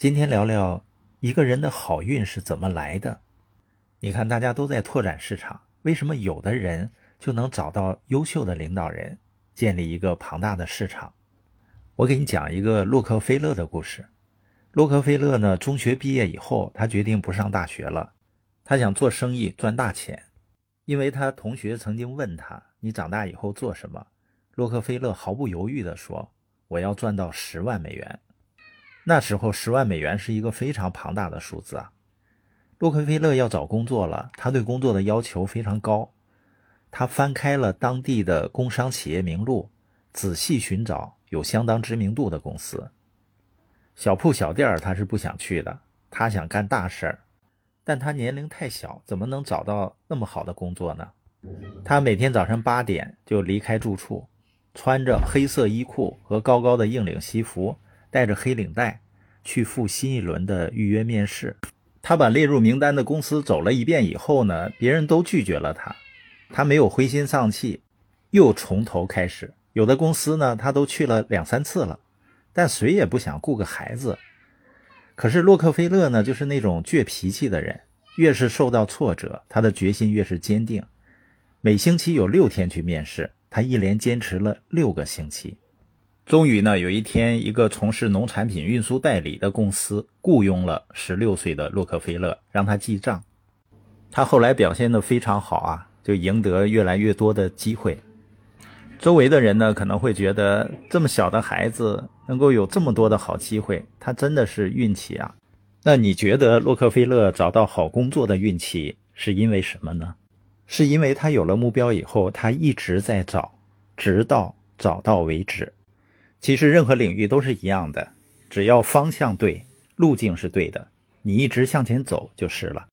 今天聊聊一个人的好运是怎么来的。你看，大家都在拓展市场，为什么有的人就能找到优秀的领导人，建立一个庞大的市场？我给你讲一个洛克菲勒的故事。洛克菲勒呢，中学毕业以后，他决定不上大学了，他想做生意赚大钱。因为他同学曾经问他：“你长大以后做什么？”洛克菲勒毫不犹豫地说：“我要赚到十万美元。”那时候，十万美元是一个非常庞大的数字啊。洛克菲勒要找工作了，他对工作的要求非常高。他翻开了当地的工商企业名录，仔细寻找有相当知名度的公司。小铺小店他是不想去的，他想干大事儿。但他年龄太小，怎么能找到那么好的工作呢？他每天早上八点就离开住处，穿着黑色衣裤和高高的硬领西服，带着黑领带，去赴新一轮的预约面试。他把列入名单的公司走了一遍以后呢，别人都拒绝了他。他没有灰心丧气，又从头开始。有的公司呢，他都去了两三次了，但谁也不想雇个孩子。可是洛克菲勒呢，就是那种倔脾气的人，越是受到挫折，他的决心越是坚定。每星期有六天去面试，他一连坚持了六个星期。终于呢，有一天，一个从事农产品运输代理的公司雇佣了十六岁的洛克菲勒，让他记账。他后来表现得非常好啊，就赢得越来越多的机会。周围的人呢，可能会觉得这么小的孩子能够有这么多的好机会，他真的是运气啊。那你觉得洛克菲勒找到好工作的运气是因为什么呢？是因为他有了目标以后，他一直在找，直到找到为止。其实任何领域都是一样的，只要方向对，路径是对的，你一直向前走就是了。